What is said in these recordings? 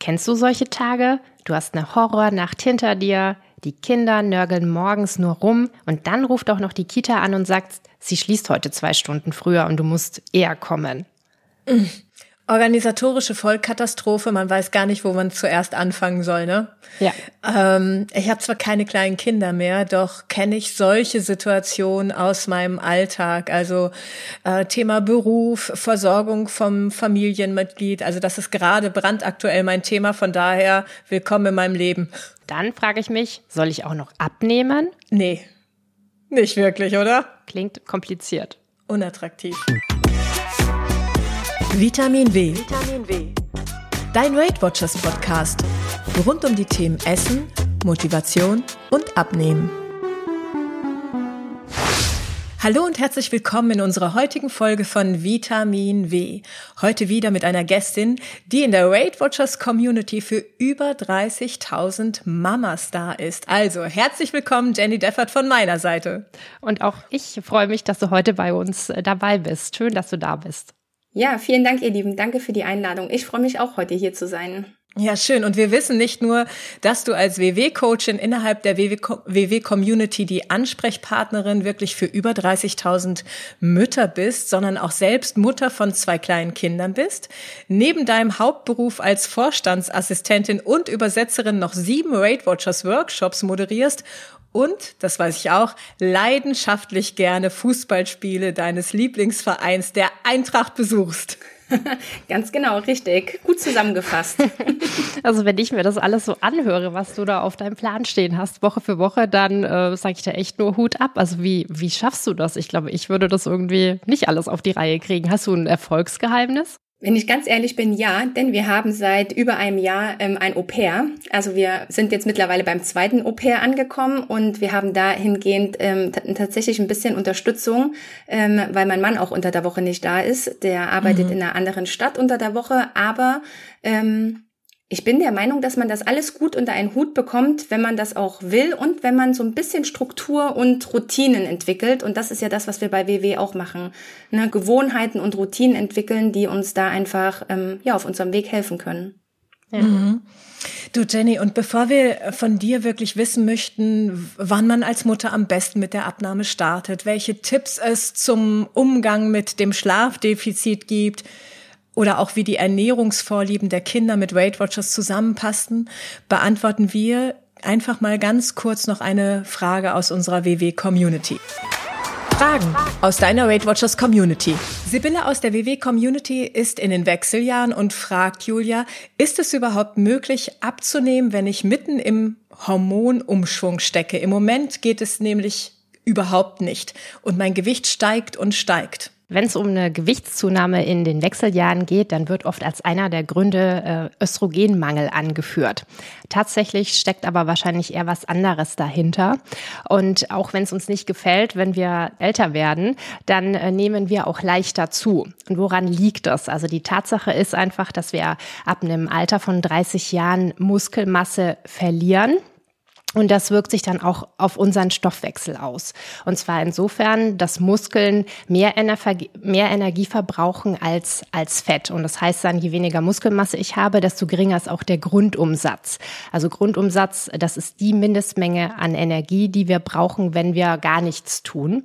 Kennst du solche Tage? Du hast eine Horrornacht hinter dir, die Kinder nörgeln morgens nur rum und dann ruft auch noch die Kita an und sagt, sie schließt heute zwei Stunden früher und du musst eher kommen. Organisatorische Vollkatastrophe, man weiß gar nicht, wo man zuerst anfangen soll, ne? Ja. Ähm, ich habe zwar keine kleinen Kinder mehr, doch kenne ich solche Situationen aus meinem Alltag. Also äh, Thema Beruf, Versorgung vom Familienmitglied. Also das ist gerade brandaktuell mein Thema. Von daher willkommen in meinem Leben. Dann frage ich mich, soll ich auch noch abnehmen? Nee, nicht wirklich, oder? Klingt kompliziert. Unattraktiv. Vitamin W. Vitamin W. Dein Weight Watchers Podcast. Rund um die Themen Essen, Motivation und Abnehmen. Hallo und herzlich willkommen in unserer heutigen Folge von Vitamin W. Heute wieder mit einer Gästin, die in der Weight Watchers Community für über 30.000 Mamas da ist. Also herzlich willkommen, Jenny Deffert von meiner Seite. Und auch ich freue mich, dass du heute bei uns äh, dabei bist. Schön, dass du da bist. Ja, vielen Dank, ihr Lieben. Danke für die Einladung. Ich freue mich auch, heute hier zu sein. Ja, schön. Und wir wissen nicht nur, dass du als WW-Coachin innerhalb der WW-Community die Ansprechpartnerin wirklich für über 30.000 Mütter bist, sondern auch selbst Mutter von zwei kleinen Kindern bist. Neben deinem Hauptberuf als Vorstandsassistentin und Übersetzerin noch sieben Weight Watchers Workshops moderierst und, das weiß ich auch, leidenschaftlich gerne Fußballspiele deines Lieblingsvereins der Eintracht besuchst. Ganz genau, richtig. Gut zusammengefasst. Also wenn ich mir das alles so anhöre, was du da auf deinem Plan stehen hast, Woche für Woche, dann äh, sage ich da echt nur Hut ab. Also wie, wie schaffst du das? Ich glaube, ich würde das irgendwie nicht alles auf die Reihe kriegen. Hast du ein Erfolgsgeheimnis? Wenn ich ganz ehrlich bin, ja, denn wir haben seit über einem Jahr ähm, ein Au-pair. Also wir sind jetzt mittlerweile beim zweiten Au-pair angekommen und wir haben dahingehend ähm, tatsächlich ein bisschen Unterstützung, ähm, weil mein Mann auch unter der Woche nicht da ist. Der arbeitet mhm. in einer anderen Stadt unter der Woche, aber ähm, ich bin der Meinung, dass man das alles gut unter einen Hut bekommt, wenn man das auch will und wenn man so ein bisschen Struktur und Routinen entwickelt. Und das ist ja das, was wir bei WW auch machen. Ne? Gewohnheiten und Routinen entwickeln, die uns da einfach ähm, ja auf unserem Weg helfen können. Ja. Mhm. Du Jenny, und bevor wir von dir wirklich wissen möchten, wann man als Mutter am besten mit der Abnahme startet, welche Tipps es zum Umgang mit dem Schlafdefizit gibt, oder auch wie die Ernährungsvorlieben der Kinder mit Weight Watchers zusammenpassten, beantworten wir einfach mal ganz kurz noch eine Frage aus unserer WW-Community. Fragen aus deiner Weight Watchers Community. Sibylle aus der WW Community ist in den Wechseljahren und fragt Julia, ist es überhaupt möglich abzunehmen, wenn ich mitten im Hormonumschwung stecke? Im Moment geht es nämlich überhaupt nicht und mein Gewicht steigt und steigt. Wenn es um eine Gewichtszunahme in den Wechseljahren geht, dann wird oft als einer der Gründe äh, Östrogenmangel angeführt. Tatsächlich steckt aber wahrscheinlich eher was anderes dahinter. Und auch wenn es uns nicht gefällt, wenn wir älter werden, dann äh, nehmen wir auch leichter zu. Und woran liegt das? Also die Tatsache ist einfach, dass wir ab einem Alter von 30 Jahren Muskelmasse verlieren. Und das wirkt sich dann auch auf unseren Stoffwechsel aus. Und zwar insofern, dass Muskeln mehr, Energie, mehr Energie verbrauchen als, als Fett. Und das heißt dann, je weniger Muskelmasse ich habe, desto geringer ist auch der Grundumsatz. Also Grundumsatz, das ist die Mindestmenge an Energie, die wir brauchen, wenn wir gar nichts tun.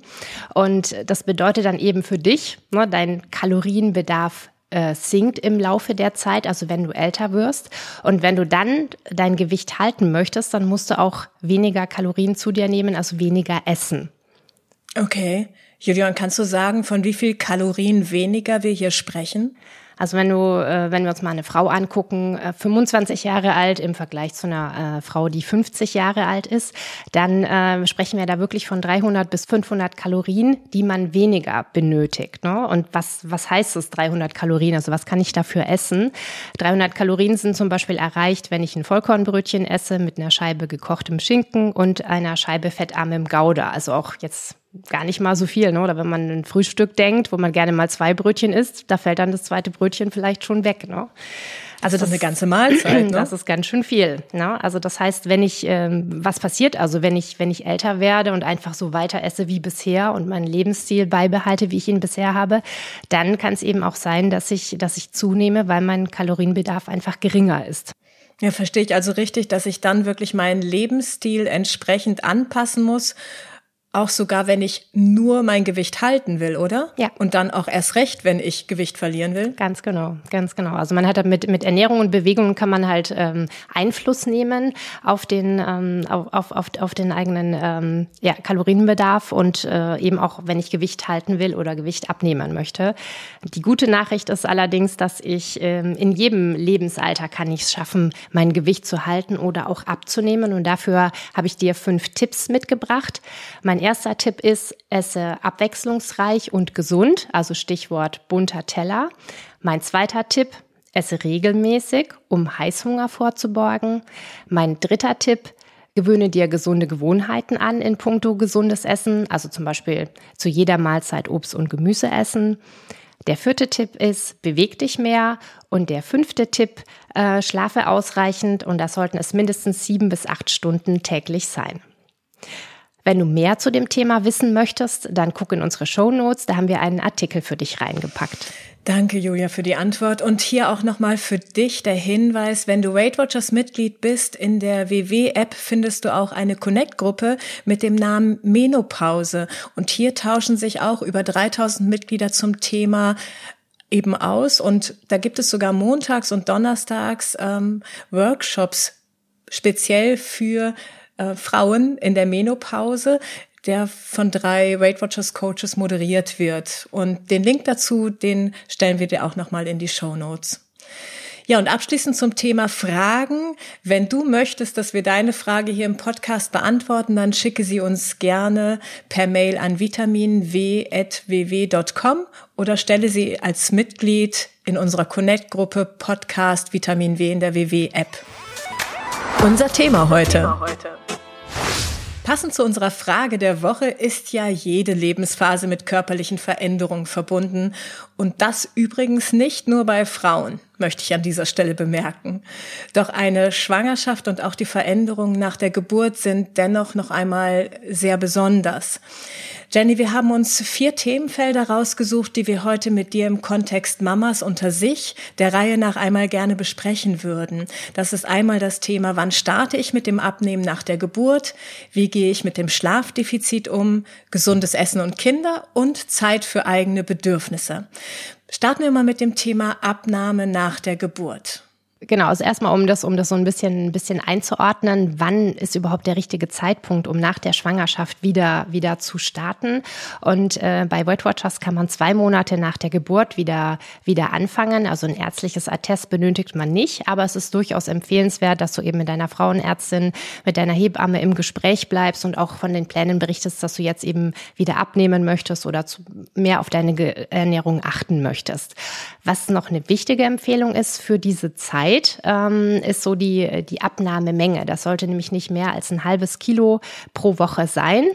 Und das bedeutet dann eben für dich, ne, dein Kalorienbedarf äh, sinkt im Laufe der Zeit, also wenn du älter wirst. Und wenn du dann dein Gewicht halten möchtest, dann musst du auch weniger Kalorien zu dir nehmen, also weniger essen. Okay. Julian, kannst du sagen, von wie viel Kalorien weniger wir hier sprechen? Also wenn du, äh, wenn wir uns mal eine Frau angucken, äh, 25 Jahre alt im Vergleich zu einer äh, Frau, die 50 Jahre alt ist, dann äh, sprechen wir da wirklich von 300 bis 500 Kalorien, die man weniger benötigt. Ne? Und was, was heißt es 300 Kalorien? Also was kann ich dafür essen? 300 Kalorien sind zum Beispiel erreicht, wenn ich ein Vollkornbrötchen esse mit einer Scheibe gekochtem Schinken und einer Scheibe fettarmem Gouda. Also auch jetzt gar nicht mal so viel, ne? Oder wenn man ein Frühstück denkt, wo man gerne mal zwei Brötchen isst, da fällt dann das zweite Brötchen vielleicht schon weg, ne? Also das, das ist eine ganze Mahlzeit. Ne? Das ist ganz schön viel. Ne? Also das heißt, wenn ich ähm, was passiert, also wenn ich wenn ich älter werde und einfach so weiter esse wie bisher und meinen Lebensstil beibehalte, wie ich ihn bisher habe, dann kann es eben auch sein, dass ich dass ich zunehme, weil mein Kalorienbedarf einfach geringer ist. Ja, verstehe ich also richtig, dass ich dann wirklich meinen Lebensstil entsprechend anpassen muss auch sogar, wenn ich nur mein Gewicht halten will, oder? Ja. Und dann auch erst recht, wenn ich Gewicht verlieren will? Ganz genau, ganz genau. Also man hat mit, mit Ernährung und Bewegung kann man halt ähm, Einfluss nehmen auf den, ähm, auf, auf, auf den eigenen ähm, ja, Kalorienbedarf und äh, eben auch, wenn ich Gewicht halten will oder Gewicht abnehmen möchte. Die gute Nachricht ist allerdings, dass ich ähm, in jedem Lebensalter kann ich es schaffen, mein Gewicht zu halten oder auch abzunehmen. Und dafür habe ich dir fünf Tipps mitgebracht. Mein erster Tipp ist, esse abwechslungsreich und gesund, also Stichwort bunter Teller. Mein zweiter Tipp, esse regelmäßig, um Heißhunger vorzubeugen. Mein dritter Tipp, gewöhne dir gesunde Gewohnheiten an in puncto gesundes Essen, also zum Beispiel zu jeder Mahlzeit Obst und Gemüse essen. Der vierte Tipp ist, beweg dich mehr. Und der fünfte Tipp, äh, schlafe ausreichend und das sollten es mindestens sieben bis acht Stunden täglich sein. Wenn du mehr zu dem Thema wissen möchtest, dann guck in unsere Show Notes. Da haben wir einen Artikel für dich reingepackt. Danke, Julia, für die Antwort. Und hier auch nochmal für dich der Hinweis, wenn du Weight Watchers Mitglied bist, in der WW-App findest du auch eine Connect-Gruppe mit dem Namen Menopause. Und hier tauschen sich auch über 3000 Mitglieder zum Thema eben aus. Und da gibt es sogar montags und donnerstags ähm, Workshops speziell für äh, Frauen in der Menopause, der von drei Weight Watchers Coaches moderiert wird. Und den Link dazu, den stellen wir dir auch nochmal in die Show Notes. Ja, und abschließend zum Thema Fragen. Wenn du möchtest, dass wir deine Frage hier im Podcast beantworten, dann schicke sie uns gerne per Mail an vitaminw.ww.com oder stelle sie als Mitglied in unserer Connect-Gruppe Podcast Vitamin W in der WW-App. Unser Thema heute. Passend zu unserer Frage der Woche ist ja jede Lebensphase mit körperlichen Veränderungen verbunden. Und das übrigens nicht nur bei Frauen möchte ich an dieser Stelle bemerken. Doch eine Schwangerschaft und auch die Veränderungen nach der Geburt sind dennoch noch einmal sehr besonders. Jenny, wir haben uns vier Themenfelder rausgesucht, die wir heute mit dir im Kontext Mamas unter sich der Reihe nach einmal gerne besprechen würden. Das ist einmal das Thema, wann starte ich mit dem Abnehmen nach der Geburt? Wie gehe ich mit dem Schlafdefizit um? Gesundes Essen und Kinder und Zeit für eigene Bedürfnisse. Starten wir mal mit dem Thema Abnahme nach der Geburt. Genau, also erstmal, um das, um das so ein bisschen, ein bisschen einzuordnen, wann ist überhaupt der richtige Zeitpunkt, um nach der Schwangerschaft wieder, wieder zu starten. Und äh, bei Weight Watchers kann man zwei Monate nach der Geburt wieder, wieder anfangen. Also ein ärztliches Attest benötigt man nicht, aber es ist durchaus empfehlenswert, dass du eben mit deiner Frauenärztin, mit deiner Hebamme im Gespräch bleibst und auch von den Plänen berichtest, dass du jetzt eben wieder abnehmen möchtest oder zu, mehr auf deine Ernährung achten möchtest. Was noch eine wichtige Empfehlung ist für diese Zeit, Zeit ähm, ist so die, die Abnahmemenge. Das sollte nämlich nicht mehr als ein halbes Kilo pro Woche sein.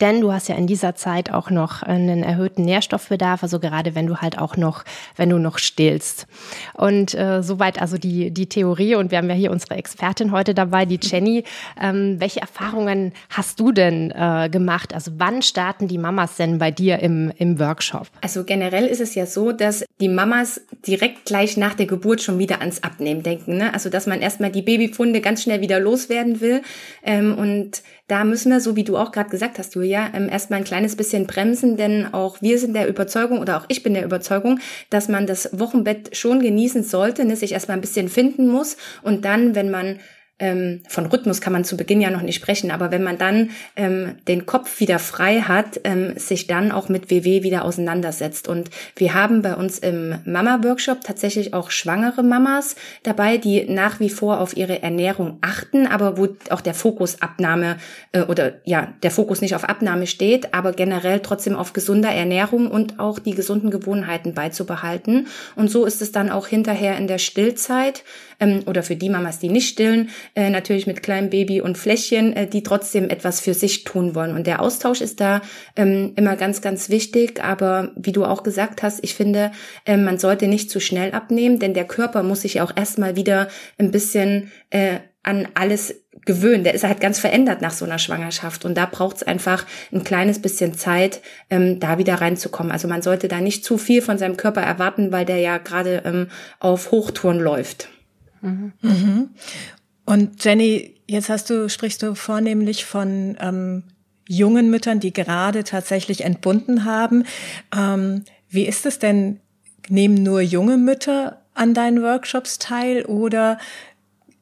Denn du hast ja in dieser Zeit auch noch einen erhöhten Nährstoffbedarf, also gerade wenn du halt auch noch, wenn du noch stillst. Und äh, soweit also die, die Theorie und wir haben ja hier unsere Expertin heute dabei, die Jenny. Ähm, welche Erfahrungen hast du denn äh, gemacht? Also wann starten die Mamas denn bei dir im, im Workshop? Also generell ist es ja so, dass die Mamas direkt gleich nach der Geburt schon wieder ans Abnehmen denken. Ne? Also dass man erstmal die Babyfunde ganz schnell wieder loswerden will. Ähm, und da müssen wir, so wie du auch gerade gesagt hast, Julia, ähm, erstmal ein kleines bisschen bremsen, denn auch wir sind der Überzeugung oder auch ich bin der Überzeugung, dass man das Wochenbett schon genießen sollte, ne, sich erstmal ein bisschen finden muss und dann, wenn man ähm, von Rhythmus kann man zu Beginn ja noch nicht sprechen, aber wenn man dann ähm, den Kopf wieder frei hat, ähm, sich dann auch mit WW wieder auseinandersetzt. Und wir haben bei uns im Mama-Workshop tatsächlich auch schwangere Mamas dabei, die nach wie vor auf ihre Ernährung achten, aber wo auch der Fokus Abnahme äh, oder ja, der Fokus nicht auf Abnahme steht, aber generell trotzdem auf gesunder Ernährung und auch die gesunden Gewohnheiten beizubehalten. Und so ist es dann auch hinterher in der Stillzeit ähm, oder für die Mamas, die nicht stillen, äh, natürlich mit kleinem Baby und Fläschchen, äh, die trotzdem etwas für sich tun wollen. Und der Austausch ist da ähm, immer ganz, ganz wichtig. Aber wie du auch gesagt hast, ich finde, äh, man sollte nicht zu schnell abnehmen, denn der Körper muss sich auch erstmal wieder ein bisschen äh, an alles gewöhnen. Der ist halt ganz verändert nach so einer Schwangerschaft. Und da braucht es einfach ein kleines bisschen Zeit, ähm, da wieder reinzukommen. Also man sollte da nicht zu viel von seinem Körper erwarten, weil der ja gerade ähm, auf Hochtouren läuft. Mhm. Und Jenny, jetzt hast du, sprichst du vornehmlich von ähm, jungen Müttern, die gerade tatsächlich entbunden haben. Ähm, wie ist es denn? Nehmen nur junge Mütter an deinen Workshops teil oder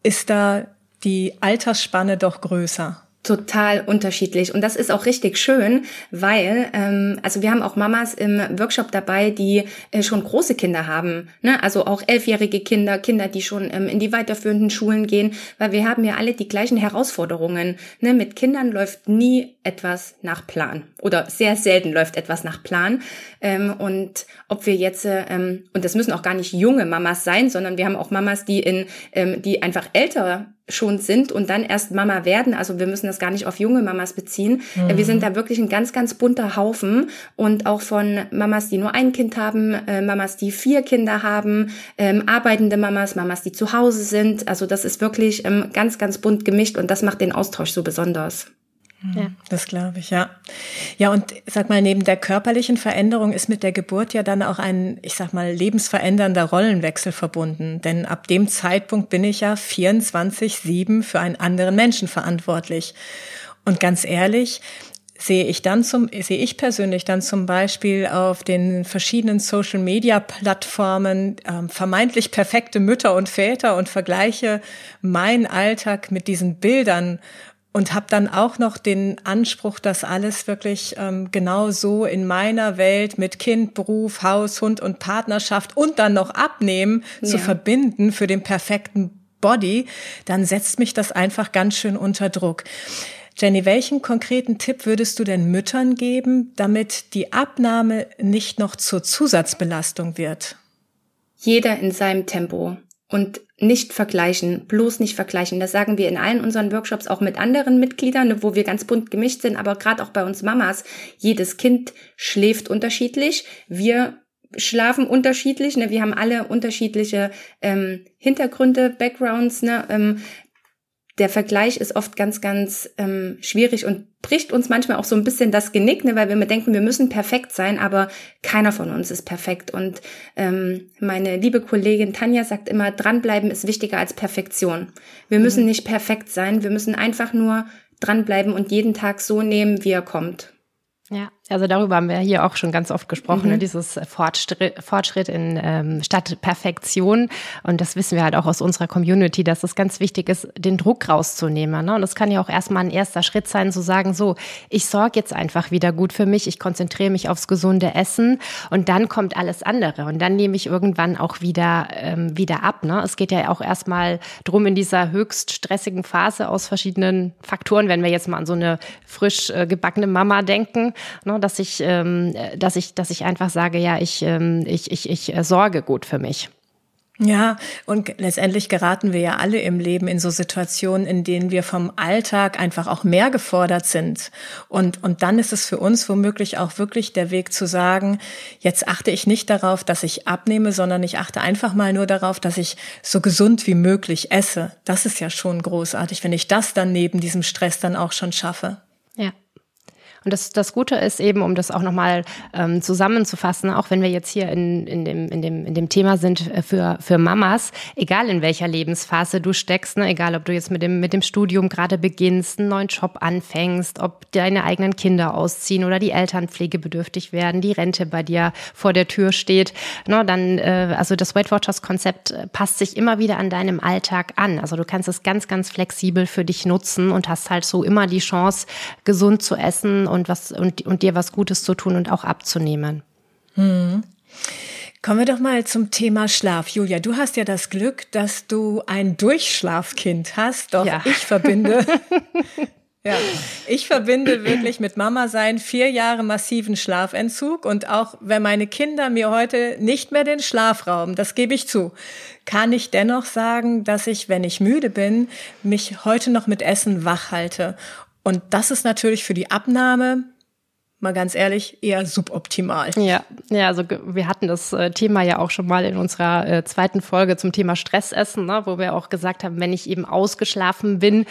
ist da die Altersspanne doch größer? Total unterschiedlich und das ist auch richtig schön, weil ähm, also wir haben auch Mamas im Workshop dabei, die äh, schon große Kinder haben, ne? also auch elfjährige Kinder, Kinder, die schon ähm, in die weiterführenden Schulen gehen, weil wir haben ja alle die gleichen Herausforderungen. Ne? Mit Kindern läuft nie etwas nach Plan oder sehr selten läuft etwas nach Plan ähm, und ob wir jetzt äh, ähm, und das müssen auch gar nicht junge Mamas sein, sondern wir haben auch Mamas, die in ähm, die einfach älter schon sind und dann erst Mama werden. Also wir müssen das gar nicht auf junge Mamas beziehen. Mhm. Wir sind da wirklich ein ganz, ganz bunter Haufen und auch von Mamas, die nur ein Kind haben, äh, Mamas, die vier Kinder haben, ähm, arbeitende Mamas, Mamas, die zu Hause sind. Also das ist wirklich ähm, ganz, ganz bunt gemischt und das macht den Austausch so besonders. Ja. Das glaube ich, ja. Ja, und sag mal, neben der körperlichen Veränderung ist mit der Geburt ja dann auch ein, ich sag mal, lebensverändernder Rollenwechsel verbunden. Denn ab dem Zeitpunkt bin ich ja 24-7 für einen anderen Menschen verantwortlich. Und ganz ehrlich, sehe ich dann zum, sehe ich persönlich dann zum Beispiel auf den verschiedenen Social Media Plattformen ähm, vermeintlich perfekte Mütter und Väter und vergleiche meinen Alltag mit diesen Bildern und habe dann auch noch den Anspruch, dass alles wirklich ähm, genau so in meiner Welt mit Kind, Beruf, Haus, Hund und Partnerschaft und dann noch abnehmen ja. zu verbinden für den perfekten Body, dann setzt mich das einfach ganz schön unter Druck. Jenny, welchen konkreten Tipp würdest du denn Müttern geben, damit die Abnahme nicht noch zur Zusatzbelastung wird? Jeder in seinem Tempo und nicht vergleichen, bloß nicht vergleichen. Das sagen wir in allen unseren Workshops auch mit anderen Mitgliedern, wo wir ganz bunt gemischt sind, aber gerade auch bei uns Mamas. Jedes Kind schläft unterschiedlich. Wir schlafen unterschiedlich. Ne? Wir haben alle unterschiedliche ähm, Hintergründe, Backgrounds. Ne? Ähm, der Vergleich ist oft ganz, ganz ähm, schwierig und bricht uns manchmal auch so ein bisschen das Genick, ne, weil wir mir denken, wir müssen perfekt sein, aber keiner von uns ist perfekt. Und ähm, meine liebe Kollegin Tanja sagt immer, dranbleiben ist wichtiger als Perfektion. Wir müssen mhm. nicht perfekt sein, wir müssen einfach nur dranbleiben und jeden Tag so nehmen, wie er kommt. Ja, also darüber haben wir hier auch schon ganz oft gesprochen, ne, mhm. ne? dieses Fortschritt, Fortschritt in ähm, statt Perfektion. Und das wissen wir halt auch aus unserer Community, dass es ganz wichtig ist, den Druck rauszunehmen. Ne? Und es kann ja auch erstmal ein erster Schritt sein, zu sagen, so, ich sorge jetzt einfach wieder gut für mich, ich konzentriere mich aufs gesunde Essen und dann kommt alles andere. Und dann nehme ich irgendwann auch wieder, ähm, wieder ab. Ne? Es geht ja auch erstmal drum in dieser höchst stressigen Phase aus verschiedenen Faktoren, wenn wir jetzt mal an so eine frisch äh, gebackene Mama denken, ne? Dass ich, ähm, dass ich, dass ich einfach sage, ja, ich, ähm, ich, ich, ich äh, sorge gut für mich. Ja, und letztendlich geraten wir ja alle im Leben in so Situationen, in denen wir vom Alltag einfach auch mehr gefordert sind. Und, und dann ist es für uns womöglich auch wirklich der Weg zu sagen, jetzt achte ich nicht darauf, dass ich abnehme, sondern ich achte einfach mal nur darauf, dass ich so gesund wie möglich esse. Das ist ja schon großartig, wenn ich das dann neben diesem Stress dann auch schon schaffe. Und das, das Gute ist eben, um das auch nochmal ähm, zusammenzufassen, auch wenn wir jetzt hier in, in, dem, in, dem, in dem Thema sind äh, für, für Mamas, egal in welcher Lebensphase du steckst, ne, egal ob du jetzt mit dem, mit dem Studium gerade beginnst, einen neuen Job anfängst, ob deine eigenen Kinder ausziehen oder die Eltern pflegebedürftig werden, die Rente bei dir vor der Tür steht, ne, dann, äh, also das Weight Watchers Konzept äh, passt sich immer wieder an deinem Alltag an. Also du kannst es ganz, ganz flexibel für dich nutzen und hast halt so immer die Chance, gesund zu essen und was und, und dir was Gutes zu tun und auch abzunehmen. Hm. Kommen wir doch mal zum Thema Schlaf. Julia, du hast ja das Glück, dass du ein Durchschlafkind hast. Doch ja. ich verbinde, ja, ich verbinde wirklich mit Mama sein vier Jahre massiven Schlafentzug und auch wenn meine Kinder mir heute nicht mehr den Schlaf rauben, das gebe ich zu, kann ich dennoch sagen, dass ich, wenn ich müde bin, mich heute noch mit Essen wach halte und das ist natürlich für die Abnahme mal ganz ehrlich, eher suboptimal. Ja, ja, also wir hatten das äh, Thema ja auch schon mal in unserer äh, zweiten Folge zum Thema Stressessen, ne, wo wir auch gesagt haben, wenn ich eben ausgeschlafen bin,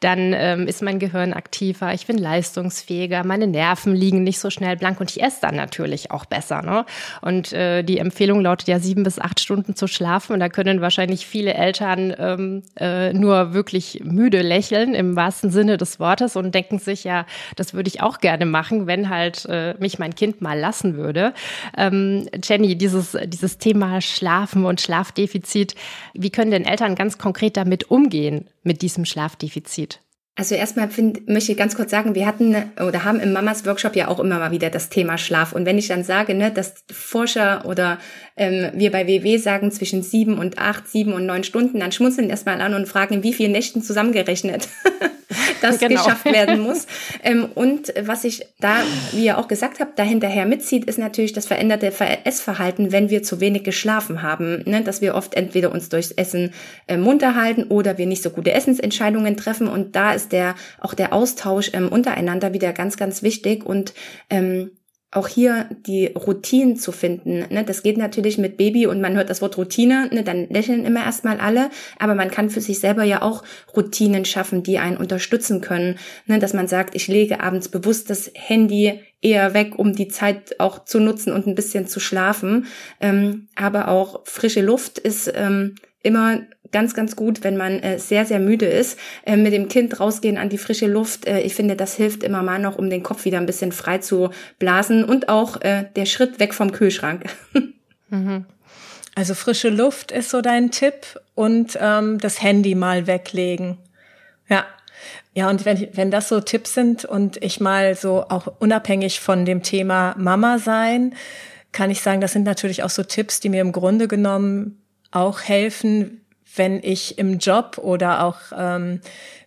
dann ähm, ist mein Gehirn aktiver, ich bin leistungsfähiger, meine Nerven liegen nicht so schnell blank und ich esse dann natürlich auch besser. Ne? Und äh, die Empfehlung lautet ja sieben bis acht Stunden zu schlafen und da können wahrscheinlich viele Eltern ähm, äh, nur wirklich müde lächeln im wahrsten Sinne des Wortes und denken sich ja, das würde ich auch gerne machen, wenn halt äh, mich mein Kind mal lassen würde. Ähm, Jenny, dieses, dieses Thema Schlafen und Schlafdefizit, wie können denn Eltern ganz konkret damit umgehen, mit diesem Schlafdefizit? Also erstmal find, möchte ich ganz kurz sagen, wir hatten oder haben im Mamas Workshop ja auch immer mal wieder das Thema Schlaf. Und wenn ich dann sage, ne, dass Forscher oder ähm, wir bei WW sagen zwischen sieben und acht, sieben und neun Stunden, dann schmunzeln erstmal an und fragen, wie viele Nächten zusammengerechnet das genau. geschafft werden muss. Ähm, und was ich da, wie ihr auch gesagt habt, dahinterher mitzieht, ist natürlich das veränderte Essverhalten, wenn wir zu wenig geschlafen haben. Ne? Dass wir oft entweder uns durchs Essen äh, munter halten oder wir nicht so gute Essensentscheidungen treffen. Und da ist der auch der Austausch ähm, untereinander wieder ganz, ganz wichtig. Und ähm, auch hier die Routinen zu finden. Ne? Das geht natürlich mit Baby und man hört das Wort Routine, ne? dann lächeln immer erstmal alle, aber man kann für sich selber ja auch Routinen schaffen, die einen unterstützen können. Ne? Dass man sagt, ich lege abends bewusst das Handy eher weg, um die Zeit auch zu nutzen und ein bisschen zu schlafen. Ähm, aber auch frische Luft ist ähm, immer ganz, ganz gut, wenn man äh, sehr, sehr müde ist, äh, mit dem Kind rausgehen an die frische Luft. Äh, ich finde, das hilft immer mal noch, um den Kopf wieder ein bisschen frei zu blasen und auch äh, der Schritt weg vom Kühlschrank. mhm. Also frische Luft ist so dein Tipp und ähm, das Handy mal weglegen. Ja. Ja, und wenn, wenn das so Tipps sind und ich mal so auch unabhängig von dem Thema Mama sein, kann ich sagen, das sind natürlich auch so Tipps, die mir im Grunde genommen auch helfen, wenn ich im Job oder auch ähm,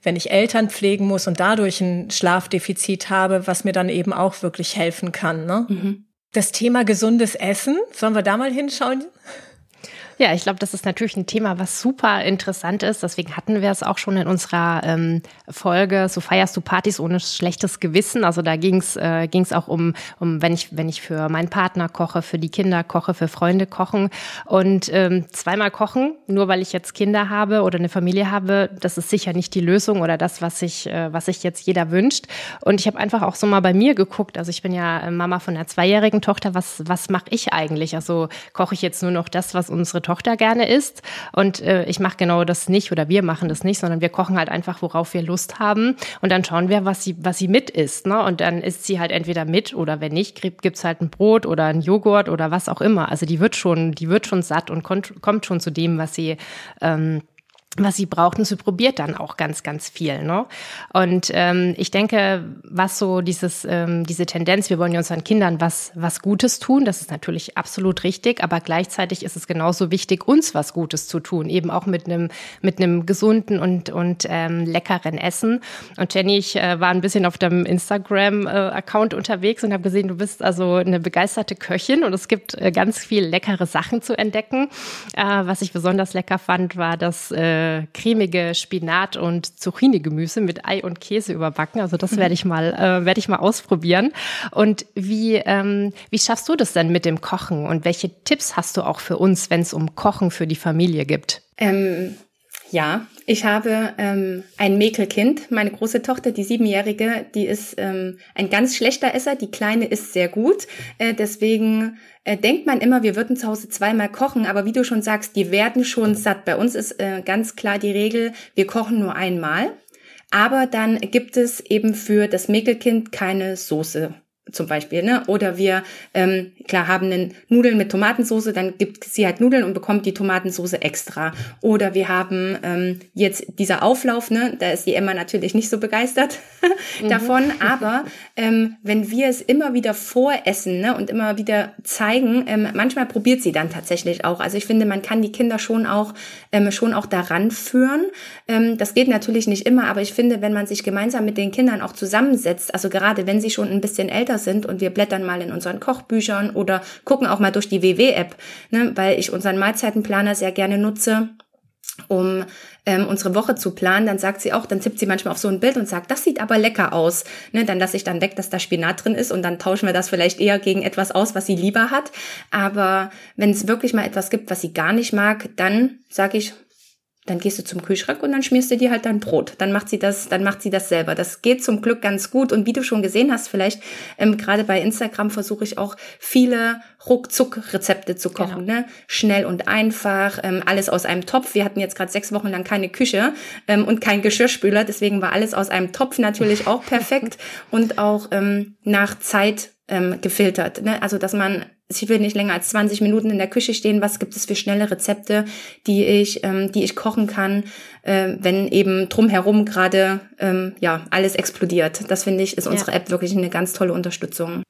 wenn ich Eltern pflegen muss und dadurch ein Schlafdefizit habe, was mir dann eben auch wirklich helfen kann. Ne? Mhm. Das Thema gesundes Essen, sollen wir da mal hinschauen? Ja, ich glaube, das ist natürlich ein Thema, was super interessant ist. Deswegen hatten wir es auch schon in unserer ähm, Folge, so feierst du Partys ohne schlechtes Gewissen. Also da ging es äh, ging's auch um, um, wenn ich, wenn ich für meinen Partner koche, für die Kinder koche, für Freunde kochen. Und ähm, zweimal kochen, nur weil ich jetzt Kinder habe oder eine Familie habe, das ist sicher nicht die Lösung oder das, was sich, äh, was sich jetzt jeder wünscht. Und ich habe einfach auch so mal bei mir geguckt. Also ich bin ja äh, Mama von einer zweijährigen Tochter. Was, was mache ich eigentlich? Also koche ich jetzt nur noch das, was unsere Tochter gerne isst. Und äh, ich mache genau das nicht oder wir machen das nicht, sondern wir kochen halt einfach, worauf wir Lust haben. Und dann schauen wir, was sie, was sie mit isst. Ne? Und dann isst sie halt entweder mit oder wenn nicht, gibt's halt ein Brot oder ein Joghurt oder was auch immer. Also die wird schon, die wird schon satt und kommt schon zu dem, was sie ähm, was sie braucht und sie probiert dann auch ganz, ganz viel. Ne? Und ähm, ich denke, was so dieses, ähm, diese Tendenz, wir wollen ja unseren Kindern was, was Gutes tun, das ist natürlich absolut richtig, aber gleichzeitig ist es genauso wichtig, uns was Gutes zu tun, eben auch mit einem mit einem gesunden und, und ähm, leckeren Essen. Und Jenny, ich äh, war ein bisschen auf deinem Instagram-Account äh, unterwegs und habe gesehen, du bist also eine begeisterte Köchin und es gibt äh, ganz viel leckere Sachen zu entdecken. Äh, was ich besonders lecker fand, war das äh, cremige Spinat- und Zucchini-Gemüse mit Ei und Käse überbacken. Also das werde ich mal, äh, werde ich mal ausprobieren. Und wie, ähm, wie schaffst du das denn mit dem Kochen? Und welche Tipps hast du auch für uns, wenn es um Kochen für die Familie gibt? Ähm, ja, ich habe ähm, ein Mäkelkind. Meine große Tochter, die siebenjährige, die ist ähm, ein ganz schlechter Esser. Die kleine ist sehr gut. Äh, deswegen äh, denkt man immer, wir würden zu Hause zweimal kochen. Aber wie du schon sagst, die werden schon satt. Bei uns ist äh, ganz klar die Regel, wir kochen nur einmal. Aber dann gibt es eben für das Mäkelkind keine Soße zum Beispiel, ne? Oder wir, ähm, klar, haben einen Nudeln mit Tomatensauce, dann gibt sie halt Nudeln und bekommt die Tomatensauce extra. Oder wir haben ähm, jetzt dieser Auflauf, ne? Da ist die Emma natürlich nicht so begeistert mhm. davon. Aber ähm, wenn wir es immer wieder voressen, ne? Und immer wieder zeigen, ähm, manchmal probiert sie dann tatsächlich auch. Also ich finde, man kann die Kinder schon auch ähm, schon auch daran führen. Ähm, das geht natürlich nicht immer, aber ich finde, wenn man sich gemeinsam mit den Kindern auch zusammensetzt, also gerade wenn sie schon ein bisschen älter sind und wir blättern mal in unseren Kochbüchern oder gucken auch mal durch die WW-App, ne, weil ich unseren Mahlzeitenplaner sehr gerne nutze um ähm, unsere Woche zu planen, dann sagt sie auch, dann tippt sie manchmal auf so ein Bild und sagt, das sieht aber lecker aus. Ne, dann lasse ich dann weg, dass da Spinat drin ist und dann tauschen wir das vielleicht eher gegen etwas aus, was sie lieber hat. Aber wenn es wirklich mal etwas gibt, was sie gar nicht mag, dann sage ich, dann gehst du zum Kühlschrank und dann schmierst du dir halt dein Brot. Dann macht sie das, dann macht sie das selber. Das geht zum Glück ganz gut. Und wie du schon gesehen hast, vielleicht ähm, gerade bei Instagram versuche ich auch viele Ruckzuck-Rezepte zu kochen. Genau. Ne? Schnell und einfach, ähm, alles aus einem Topf. Wir hatten jetzt gerade sechs Wochen lang keine Küche ähm, und kein Geschirrspüler, deswegen war alles aus einem Topf natürlich auch perfekt und auch ähm, nach Zeit ähm, gefiltert. Ne? Also dass man ich will nicht länger als 20 Minuten in der Küche stehen. Was gibt es für schnelle Rezepte, die ich, ähm, die ich kochen kann, äh, wenn eben drumherum gerade ähm, ja alles explodiert? Das finde ich ist unsere ja. App wirklich eine ganz tolle Unterstützung.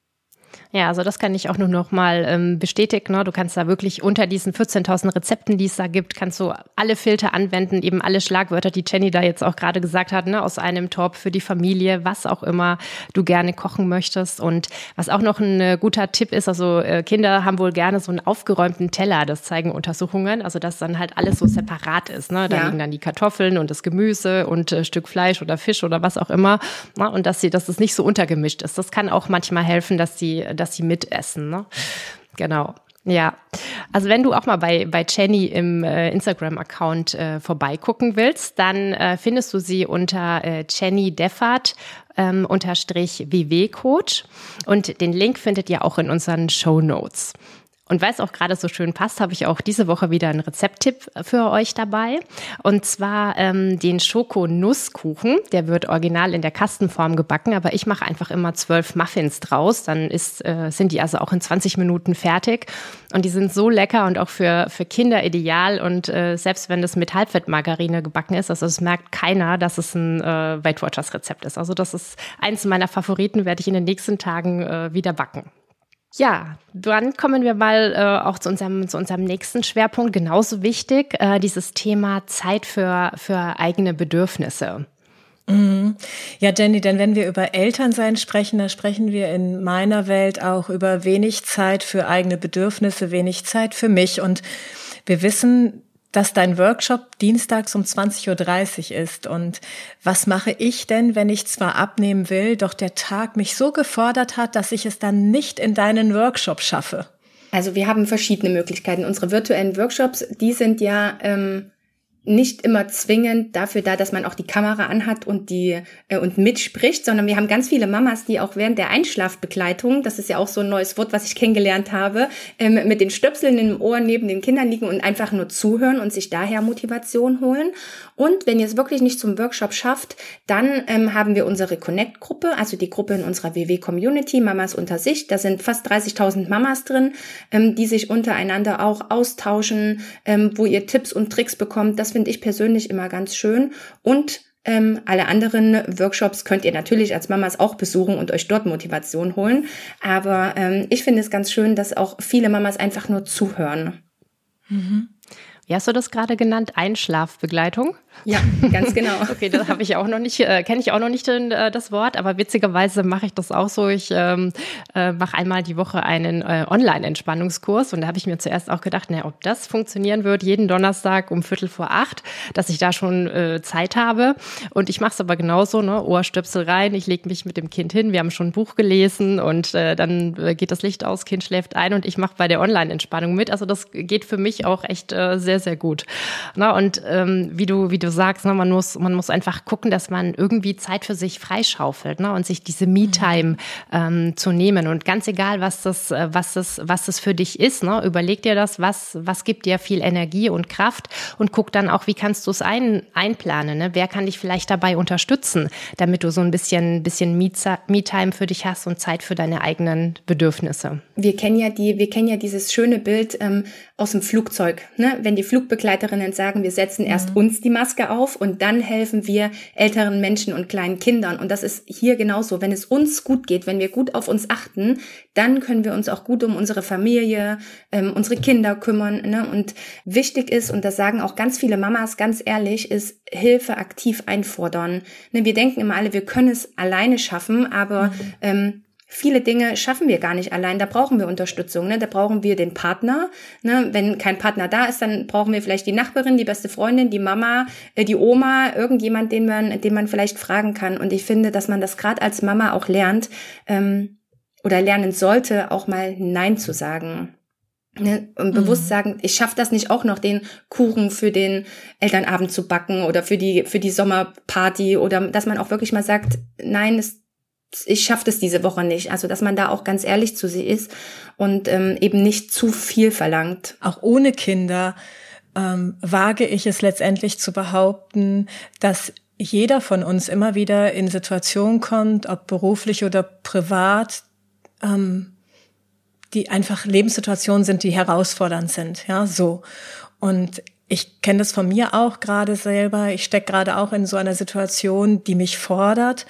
Ja, also das kann ich auch nur noch mal ähm, bestätigen. Ne? Du kannst da wirklich unter diesen 14.000 Rezepten, die es da gibt, kannst du alle Filter anwenden, eben alle Schlagwörter, die Jenny da jetzt auch gerade gesagt hat, ne? aus einem Top für die Familie, was auch immer du gerne kochen möchtest. Und was auch noch ein äh, guter Tipp ist, also äh, Kinder haben wohl gerne so einen aufgeräumten Teller, das zeigen Untersuchungen, also dass dann halt alles so separat ist. Ne? Da ja. liegen dann die Kartoffeln und das Gemüse und äh, Stück Fleisch oder Fisch oder was auch immer. Ne? Und dass sie, dass es nicht so untergemischt ist. Das kann auch manchmal helfen, dass sie dass sie mitessen. Ne? Genau. Ja, also wenn du auch mal bei, bei Jenny im äh, Instagram-Account äh, vorbeigucken willst, dann äh, findest du sie unter äh, Jenny Deffert ähm, unterstrich WW-Coach und den Link findet ihr auch in unseren Show Notes. Und weil es auch gerade so schön passt, habe ich auch diese Woche wieder einen Rezepttipp für euch dabei. Und zwar ähm, den Schoko-Nusskuchen. Der wird original in der Kastenform gebacken, aber ich mache einfach immer zwölf Muffins draus. Dann ist, äh, sind die also auch in 20 Minuten fertig. Und die sind so lecker und auch für, für Kinder ideal. Und äh, selbst wenn das mit Halbfettmargarine gebacken ist, also es merkt keiner, dass es ein äh, Weight Watchers Rezept ist. Also das ist eins meiner Favoriten, werde ich in den nächsten Tagen äh, wieder backen. Ja, dann kommen wir mal äh, auch zu unserem, zu unserem nächsten Schwerpunkt. Genauso wichtig, äh, dieses Thema Zeit für, für eigene Bedürfnisse. Mhm. Ja, Jenny, denn wenn wir über Elternsein sprechen, dann sprechen wir in meiner Welt auch über wenig Zeit für eigene Bedürfnisse, wenig Zeit für mich. Und wir wissen, dass dein Workshop dienstags um 20.30 Uhr ist. Und was mache ich denn, wenn ich zwar abnehmen will, doch der Tag mich so gefordert hat, dass ich es dann nicht in deinen Workshop schaffe? Also wir haben verschiedene Möglichkeiten. Unsere virtuellen Workshops, die sind ja ähm, nicht immer zwingend dafür da, dass man auch die Kamera anhat und die äh, und mitspricht, sondern wir haben ganz viele Mamas, die auch während der Einschlafbegleitung, das ist ja auch so ein neues Wort, was ich kennengelernt habe, ähm, mit den Stöpseln im Ohr neben den Kindern liegen und einfach nur zuhören und sich daher Motivation holen. Und wenn ihr es wirklich nicht zum Workshop schafft, dann ähm, haben wir unsere Connect-Gruppe, also die Gruppe in unserer WW-Community, Mamas unter sich. Da sind fast 30.000 Mamas drin, ähm, die sich untereinander auch austauschen, ähm, wo ihr Tipps und Tricks bekommt. Das finde ich persönlich immer ganz schön. Und ähm, alle anderen Workshops könnt ihr natürlich als Mamas auch besuchen und euch dort Motivation holen. Aber ähm, ich finde es ganz schön, dass auch viele Mamas einfach nur zuhören. Mhm. Wie hast du das gerade genannt? Einschlafbegleitung? Ja, ganz genau. okay, das habe ich auch noch nicht, äh, kenne ich auch noch nicht äh, das Wort, aber witzigerweise mache ich das auch so. Ich ähm, äh, mache einmal die Woche einen äh, Online-Entspannungskurs und da habe ich mir zuerst auch gedacht, naja, ob das funktionieren wird, jeden Donnerstag um Viertel vor acht, dass ich da schon äh, Zeit habe. Und ich mache es aber genauso, ne? Ohrstöpsel rein, ich lege mich mit dem Kind hin, wir haben schon ein Buch gelesen und äh, dann äh, geht das Licht aus, Kind schläft ein und ich mache bei der Online-Entspannung mit. Also das geht für mich auch echt äh, sehr, sehr gut. Na, und ähm, wie du, wie du sagst, ne, man muss, man muss einfach gucken, dass man irgendwie Zeit für sich freischaufelt, ne, und sich diese Me-Time ähm, zu nehmen. Und ganz egal, was das, äh, was das, was das für dich ist, ne, überleg dir das, was, was gibt dir viel Energie und Kraft und guck dann auch, wie kannst du es ein, einplanen, ne? Wer kann dich vielleicht dabei unterstützen, damit du so ein bisschen, bisschen Me-Time für dich hast und Zeit für deine eigenen Bedürfnisse. Wir kennen ja die, wir kennen ja dieses schöne Bild ähm, aus dem Flugzeug, ne? Wenn die Flugbegleiterinnen sagen, wir setzen erst mhm. uns die Maske auf und dann helfen wir älteren Menschen und kleinen Kindern. Und das ist hier genauso. Wenn es uns gut geht, wenn wir gut auf uns achten, dann können wir uns auch gut um unsere Familie, ähm, unsere Kinder kümmern. Ne? Und wichtig ist, und das sagen auch ganz viele Mamas ganz ehrlich, ist Hilfe aktiv einfordern. Ne? Wir denken immer alle, wir können es alleine schaffen, aber mhm. ähm, viele Dinge schaffen wir gar nicht allein. Da brauchen wir Unterstützung. Ne? Da brauchen wir den Partner. Ne? Wenn kein Partner da ist, dann brauchen wir vielleicht die Nachbarin, die beste Freundin, die Mama, äh, die Oma, irgendjemand, den man, den man vielleicht fragen kann. Und ich finde, dass man das gerade als Mama auch lernt ähm, oder lernen sollte, auch mal Nein zu sagen. Ne, und bewusst mhm. sagen, ich schaffe das nicht auch noch, den Kuchen für den Elternabend zu backen oder für die für die Sommerparty oder dass man auch wirklich mal sagt, nein, es ich schaffe das diese Woche nicht. Also, dass man da auch ganz ehrlich zu sie ist und ähm, eben nicht zu viel verlangt. Auch ohne Kinder ähm, wage ich es letztendlich zu behaupten, dass jeder von uns immer wieder in Situationen kommt, ob beruflich oder privat, ähm, die einfach Lebenssituationen sind, die herausfordernd sind. Ja, so. Und ich kenne das von mir auch gerade selber. Ich stecke gerade auch in so einer Situation, die mich fordert.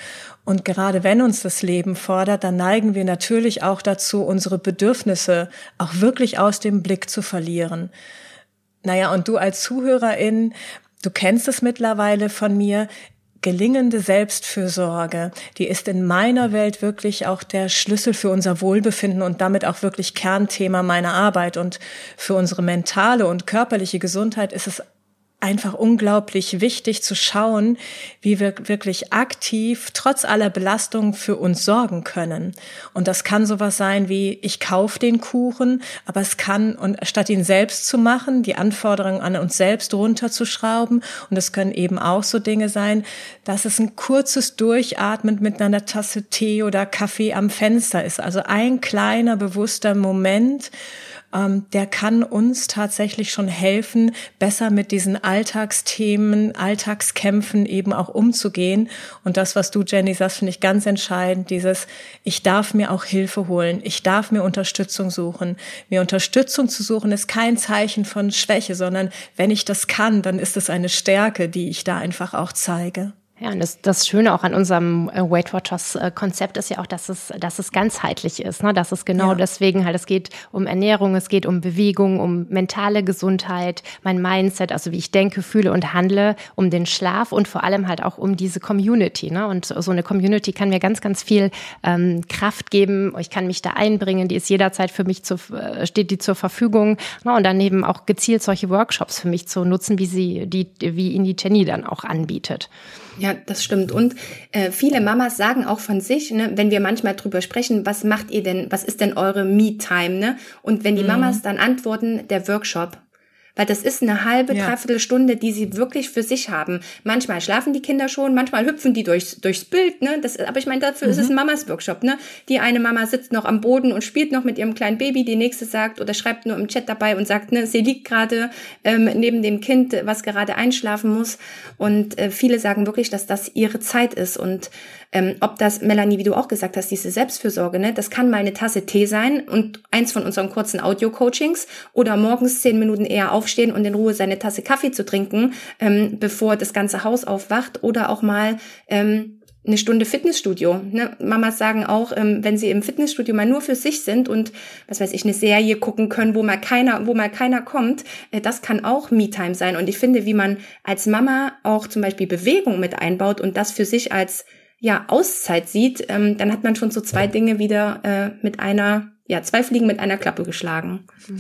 Und gerade wenn uns das Leben fordert, dann neigen wir natürlich auch dazu, unsere Bedürfnisse auch wirklich aus dem Blick zu verlieren. Naja, und du als Zuhörerin, du kennst es mittlerweile von mir, gelingende Selbstfürsorge, die ist in meiner Welt wirklich auch der Schlüssel für unser Wohlbefinden und damit auch wirklich Kernthema meiner Arbeit. Und für unsere mentale und körperliche Gesundheit ist es einfach unglaublich wichtig zu schauen, wie wir wirklich aktiv trotz aller Belastungen für uns sorgen können. Und das kann sowas sein wie, ich kaufe den Kuchen, aber es kann, und statt ihn selbst zu machen, die Anforderungen an uns selbst runterzuschrauben. Und es können eben auch so Dinge sein, dass es ein kurzes Durchatmen mit einer Tasse Tee oder Kaffee am Fenster ist. Also ein kleiner, bewusster Moment, ähm, der kann uns tatsächlich schon helfen, besser mit diesen Alltagsthemen, Alltagskämpfen eben auch umzugehen. Und das, was du, Jenny, sagst, finde ich ganz entscheidend, dieses, ich darf mir auch Hilfe holen, ich darf mir Unterstützung suchen. Mir Unterstützung zu suchen ist kein Zeichen von Schwäche, sondern wenn ich das kann, dann ist es eine Stärke, die ich da einfach auch zeige. Ja, und das, das Schöne auch an unserem äh, Weight Watchers äh, Konzept ist ja auch, dass es, dass es ganzheitlich ist, ne? dass es genau ja. deswegen halt, es geht um Ernährung, es geht um Bewegung, um mentale Gesundheit, mein Mindset, also wie ich denke, fühle und handle, um den Schlaf und vor allem halt auch um diese Community. Ne? Und so eine Community kann mir ganz, ganz viel ähm, Kraft geben. Ich kann mich da einbringen, die ist jederzeit für mich zu, äh, steht die zur Verfügung. Ne? Und daneben auch gezielt solche Workshops für mich zu nutzen, wie sie, die, wie ihn die Jenny dann auch anbietet. Ja, das stimmt. Und äh, viele Mamas sagen auch von sich, ne, wenn wir manchmal drüber sprechen, was macht ihr denn, was ist denn eure Me-Time, ne? Und wenn die mhm. Mamas dann antworten, der Workshop, weil das ist eine halbe, ja. dreiviertel Stunde, die sie wirklich für sich haben. Manchmal schlafen die Kinder schon, manchmal hüpfen die durchs, durchs Bild, ne? Das, aber ich meine, dafür mhm. ist es ein mhm. Mamas Workshop, ne? Die eine Mama sitzt noch am Boden und spielt noch mit ihrem kleinen Baby, die nächste sagt oder schreibt nur im Chat dabei und sagt, ne, sie liegt gerade ähm, neben dem Kind, was gerade einschlafen muss. Und äh, viele sagen wirklich, dass das ihre Zeit ist und ähm, ob das, Melanie, wie du auch gesagt hast, diese Selbstfürsorge, ne, das kann mal eine Tasse Tee sein und eins von unseren kurzen Audio-Coachings oder morgens zehn Minuten eher aufstehen und in Ruhe seine Tasse Kaffee zu trinken, ähm, bevor das ganze Haus aufwacht oder auch mal ähm, eine Stunde Fitnessstudio. Ne? Mamas sagen auch, ähm, wenn sie im Fitnessstudio mal nur für sich sind und was weiß ich, eine Serie gucken können, wo mal keiner, wo mal keiner kommt, äh, das kann auch Me-Time sein. Und ich finde, wie man als Mama auch zum Beispiel Bewegung mit einbaut und das für sich als ja, Auszeit sieht, ähm, dann hat man schon so zwei Dinge wieder äh, mit einer, ja, zwei Fliegen mit einer Klappe geschlagen.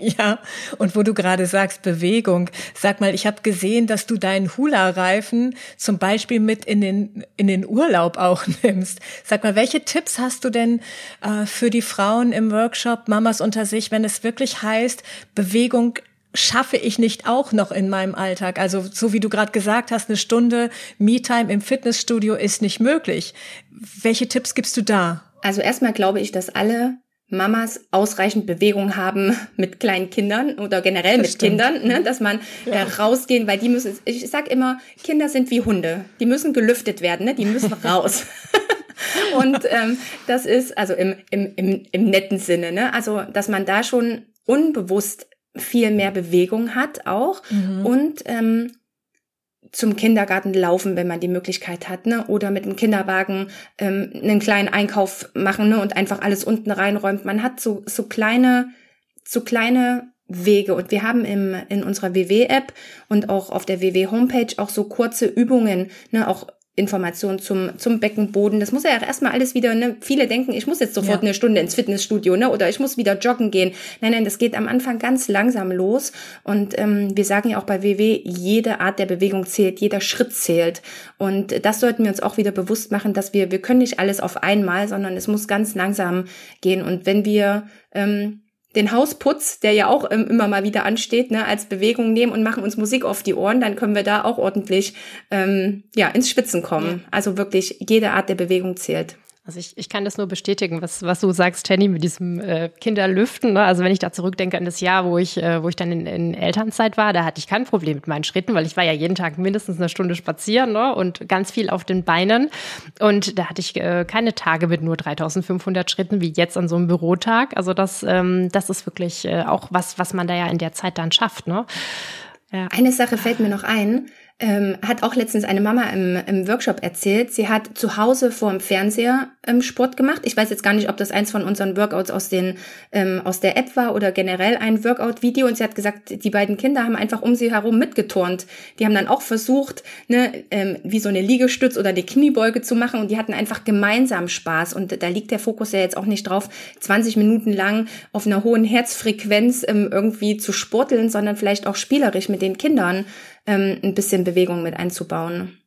Ja, und wo du gerade sagst, Bewegung, sag mal, ich habe gesehen, dass du deinen Hula-Reifen zum Beispiel mit in den, in den Urlaub auch nimmst. Sag mal, welche Tipps hast du denn äh, für die Frauen im Workshop, Mamas unter sich, wenn es wirklich heißt, Bewegung schaffe ich nicht auch noch in meinem Alltag? Also so wie du gerade gesagt hast, eine Stunde Me-Time im Fitnessstudio ist nicht möglich. Welche Tipps gibst du da? Also erstmal glaube ich, dass alle Mamas ausreichend Bewegung haben mit kleinen Kindern oder generell das mit stimmt. Kindern, ne? dass man ja. äh, rausgehen, weil die müssen, ich sag immer, Kinder sind wie Hunde, die müssen gelüftet werden, ne? die müssen raus. Und ähm, das ist also im, im, im, im netten Sinne, ne? also dass man da schon unbewusst viel mehr Bewegung hat auch mhm. und ähm, zum Kindergarten laufen, wenn man die Möglichkeit hat, ne? Oder mit dem Kinderwagen ähm, einen kleinen Einkauf machen, ne? Und einfach alles unten reinräumt. Man hat so so kleine so kleine Wege und wir haben im in unserer WW App und auch auf der WW Homepage auch so kurze Übungen, ne? Auch Informationen zum, zum Beckenboden. Das muss ja erstmal alles wieder, ne? Viele denken, ich muss jetzt sofort ja. eine Stunde ins Fitnessstudio, ne? Oder ich muss wieder joggen gehen. Nein, nein, das geht am Anfang ganz langsam los. Und ähm, wir sagen ja auch bei WW, jede Art der Bewegung zählt, jeder Schritt zählt. Und das sollten wir uns auch wieder bewusst machen, dass wir, wir können nicht alles auf einmal, sondern es muss ganz langsam gehen. Und wenn wir ähm, den Hausputz, der ja auch ähm, immer mal wieder ansteht, ne, als Bewegung nehmen und machen uns Musik auf die Ohren, dann können wir da auch ordentlich ähm, ja ins Spitzen kommen. Also wirklich jede Art der Bewegung zählt. Also ich, ich kann das nur bestätigen, was, was du sagst, Jenny, mit diesem äh, Kinderlüften. Ne? Also wenn ich da zurückdenke an das Jahr, wo ich, äh, wo ich dann in, in Elternzeit war, da hatte ich kein Problem mit meinen Schritten, weil ich war ja jeden Tag mindestens eine Stunde spazieren ne? und ganz viel auf den Beinen. Und da hatte ich äh, keine Tage mit nur 3500 Schritten wie jetzt an so einem Bürotag. Also das, ähm, das ist wirklich äh, auch was, was man da ja in der Zeit dann schafft. Ne? Ja. Eine Sache fällt mir noch ein ähm, hat auch letztens eine Mama im, im Workshop erzählt, sie hat zu Hause vor dem Fernseher ähm, Sport gemacht. Ich weiß jetzt gar nicht, ob das eins von unseren Workouts aus, den, ähm, aus der App war oder generell ein Workout-Video. Und sie hat gesagt, die beiden Kinder haben einfach um sie herum mitgeturnt. Die haben dann auch versucht, ne, ähm, wie so eine Liegestütz oder eine Kniebeuge zu machen. Und die hatten einfach gemeinsam Spaß. Und da liegt der Fokus ja jetzt auch nicht drauf, 20 Minuten lang auf einer hohen Herzfrequenz ähm, irgendwie zu sporteln, sondern vielleicht auch spielerisch mit den Kindern ähm, ein bisschen Bewegung mit einzubauen.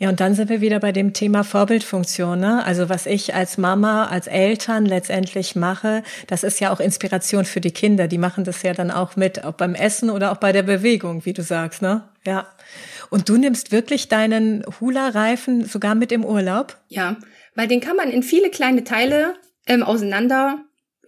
Ja, und dann sind wir wieder bei dem Thema Vorbildfunktion. Ne? Also was ich als Mama, als Eltern letztendlich mache, das ist ja auch Inspiration für die Kinder. Die machen das ja dann auch mit, ob beim Essen oder auch bei der Bewegung, wie du sagst. Ne? Ja. Und du nimmst wirklich deinen Hula-Reifen sogar mit im Urlaub? Ja, weil den kann man in viele kleine Teile ähm, auseinander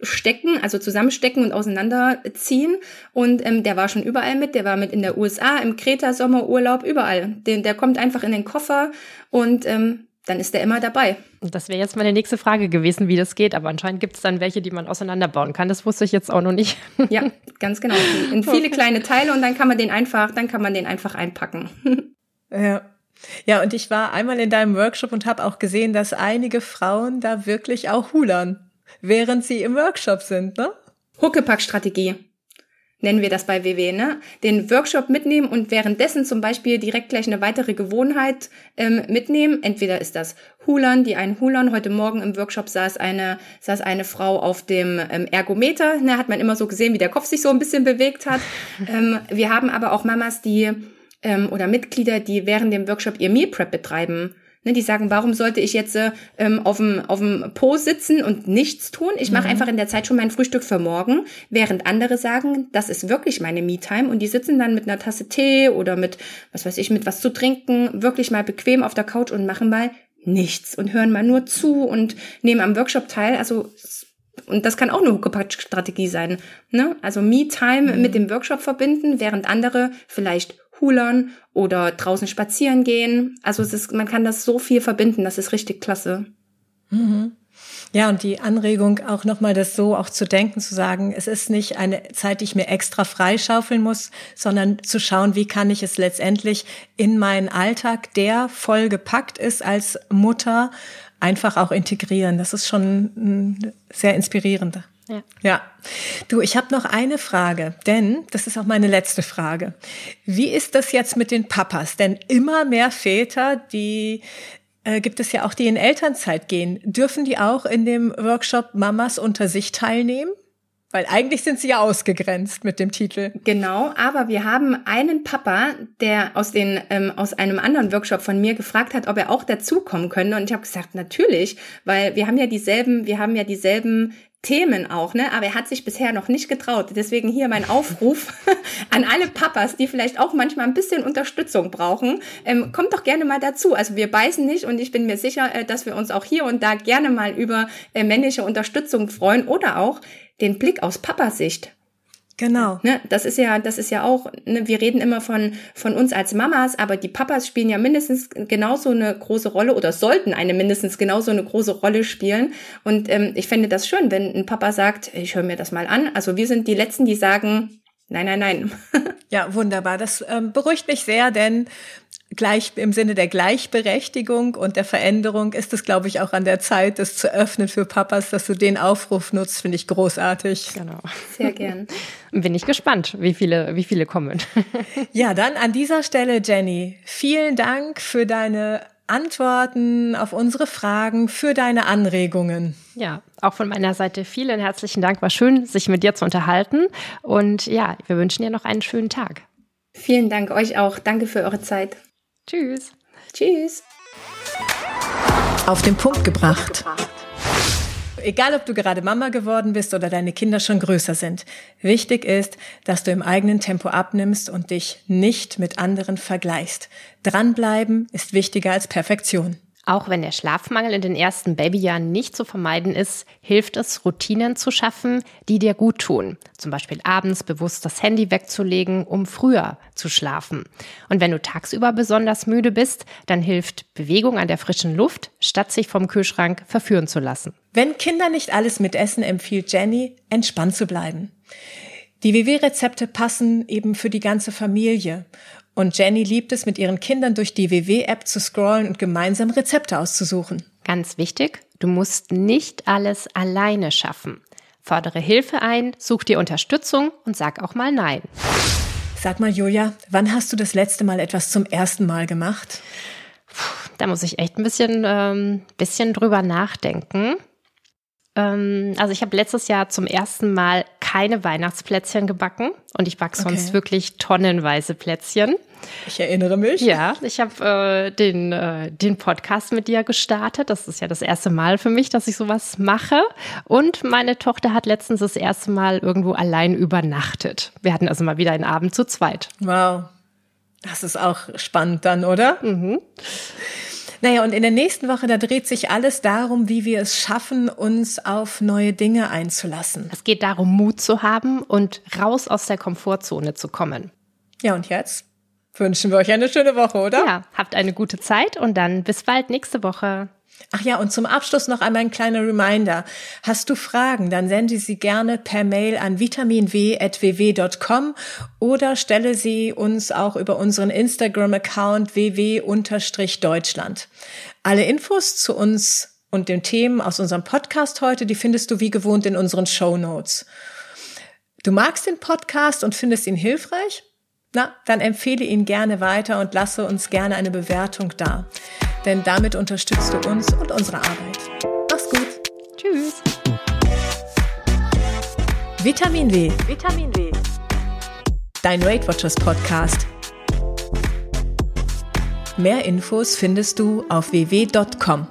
stecken, also zusammenstecken und auseinanderziehen. Und ähm, der war schon überall mit. Der war mit in der USA, im Kreta Sommerurlaub, überall. Den, der kommt einfach in den Koffer und ähm, dann ist der immer dabei. Das wäre jetzt meine nächste Frage gewesen, wie das geht. Aber anscheinend gibt es dann welche, die man auseinanderbauen kann. Das wusste ich jetzt auch noch nicht. Ja, ganz genau. In viele kleine Teile und dann kann man den einfach, dann kann man den einfach einpacken. Ja. Ja, und ich war einmal in deinem Workshop und habe auch gesehen, dass einige Frauen da wirklich auch hulern während sie im Workshop sind, ne? Huckepack-Strategie nennen wir das bei WW, ne? Den Workshop mitnehmen und währenddessen zum Beispiel direkt gleich eine weitere Gewohnheit ähm, mitnehmen. Entweder ist das Hulern, die einen Hulern. Heute Morgen im Workshop saß eine, saß eine Frau auf dem ähm, Ergometer. Ne? Hat man immer so gesehen, wie der Kopf sich so ein bisschen bewegt hat. ähm, wir haben aber auch Mamas, die ähm, oder Mitglieder, die während dem Workshop ihr Meal Prep betreiben. Ne, die sagen, warum sollte ich jetzt ähm, auf dem auf dem Po sitzen und nichts tun? Ich mache mhm. einfach in der Zeit schon mein Frühstück für morgen, während andere sagen, das ist wirklich meine Me-Time und die sitzen dann mit einer Tasse Tee oder mit was weiß ich mit was zu trinken, wirklich mal bequem auf der Couch und machen mal nichts und hören mal nur zu und nehmen am Workshop teil. Also und das kann auch eine Huckepack-Strategie sein. Ne? Also Me-Time mhm. mit dem Workshop verbinden, während andere vielleicht Hulern oder draußen spazieren gehen. Also es ist, man kann das so viel verbinden, das ist richtig klasse. Mhm. Ja, und die Anregung auch nochmal das so auch zu denken, zu sagen, es ist nicht eine Zeit, die ich mir extra freischaufeln muss, sondern zu schauen, wie kann ich es letztendlich in meinen Alltag, der voll gepackt ist als Mutter, einfach auch integrieren. Das ist schon sehr inspirierend. Ja. ja. Du, ich habe noch eine Frage, denn das ist auch meine letzte Frage. Wie ist das jetzt mit den Papas? Denn immer mehr Väter, die äh, gibt es ja auch, die in Elternzeit gehen. Dürfen die auch in dem Workshop Mamas unter sich teilnehmen? Weil eigentlich sind sie ja ausgegrenzt mit dem Titel. Genau, aber wir haben einen Papa, der aus, den, ähm, aus einem anderen Workshop von mir gefragt hat, ob er auch dazukommen könnte. Und ich habe gesagt, natürlich, weil wir haben ja dieselben, wir haben ja dieselben Themen auch, ne? Aber er hat sich bisher noch nicht getraut. Deswegen hier mein Aufruf an alle Papas, die vielleicht auch manchmal ein bisschen Unterstützung brauchen. Ähm, kommt doch gerne mal dazu. Also wir beißen nicht und ich bin mir sicher, äh, dass wir uns auch hier und da gerne mal über äh, männliche Unterstützung freuen oder auch den Blick aus Papasicht. Genau. Ne, das ist ja, das ist ja auch, ne, wir reden immer von, von uns als Mamas, aber die Papas spielen ja mindestens genauso eine große Rolle oder sollten eine mindestens genauso eine große Rolle spielen. Und ähm, ich fände das schön, wenn ein Papa sagt, ich höre mir das mal an. Also wir sind die Letzten, die sagen, nein, nein, nein. ja, wunderbar. Das ähm, beruhigt mich sehr, denn gleich im Sinne der Gleichberechtigung und der Veränderung ist es, glaube ich, auch an der Zeit, das zu öffnen für Papas, dass du den Aufruf nutzt, finde ich großartig. Genau. Sehr gern. Bin ich gespannt, wie viele, wie viele kommen. ja, dann an dieser Stelle, Jenny, vielen Dank für deine Antworten auf unsere Fragen, für deine Anregungen. Ja, auch von meiner Seite vielen herzlichen Dank. War schön, sich mit dir zu unterhalten. Und ja, wir wünschen dir noch einen schönen Tag. Vielen Dank euch auch. Danke für eure Zeit. Tschüss. Tschüss. Auf den Punkt gebracht. Egal, ob du gerade Mama geworden bist oder deine Kinder schon größer sind. Wichtig ist, dass du im eigenen Tempo abnimmst und dich nicht mit anderen vergleichst. Dranbleiben ist wichtiger als Perfektion. Auch wenn der Schlafmangel in den ersten Babyjahren nicht zu vermeiden ist, hilft es, Routinen zu schaffen, die dir gut tun. Zum Beispiel abends bewusst das Handy wegzulegen, um früher zu schlafen. Und wenn du tagsüber besonders müde bist, dann hilft Bewegung an der frischen Luft, statt sich vom Kühlschrank verführen zu lassen. Wenn Kinder nicht alles mitessen, empfiehlt Jenny, entspannt zu bleiben. Die WW-Rezepte passen eben für die ganze Familie. Und Jenny liebt es, mit ihren Kindern durch die WW-App zu scrollen und gemeinsam Rezepte auszusuchen. Ganz wichtig, du musst nicht alles alleine schaffen. Fordere Hilfe ein, such dir Unterstützung und sag auch mal Nein. Sag mal, Julia, wann hast du das letzte Mal etwas zum ersten Mal gemacht? Da muss ich echt ein bisschen, ähm, bisschen drüber nachdenken. Ähm, also ich habe letztes Jahr zum ersten Mal keine Weihnachtsplätzchen gebacken und ich backe sonst okay. wirklich tonnenweise Plätzchen. Ich erinnere mich. Ja, ich habe äh, den, äh, den Podcast mit dir gestartet. Das ist ja das erste Mal für mich, dass ich sowas mache. Und meine Tochter hat letztens das erste Mal irgendwo allein übernachtet. Wir hatten also mal wieder einen Abend zu zweit. Wow. Das ist auch spannend dann, oder? Mhm. Naja, und in der nächsten Woche, da dreht sich alles darum, wie wir es schaffen, uns auf neue Dinge einzulassen. Es geht darum, Mut zu haben und raus aus der Komfortzone zu kommen. Ja, und jetzt wünschen wir euch eine schöne Woche, oder? Ja, habt eine gute Zeit und dann bis bald nächste Woche. Ach ja, und zum Abschluss noch einmal ein kleiner Reminder. Hast du Fragen, dann sende sie gerne per Mail an vitaminw.ww.com oder stelle sie uns auch über unseren Instagram-Account ww-deutschland. Alle Infos zu uns und den Themen aus unserem Podcast heute, die findest du wie gewohnt in unseren Show Notes. Du magst den Podcast und findest ihn hilfreich? Na, dann empfehle ihn gerne weiter und lasse uns gerne eine Bewertung da. Denn damit unterstützt du uns und unsere Arbeit. Mach's gut. Tschüss. Vitamin W. Vitamin W. Dein Weight Watchers Podcast. Mehr Infos findest du auf www.com.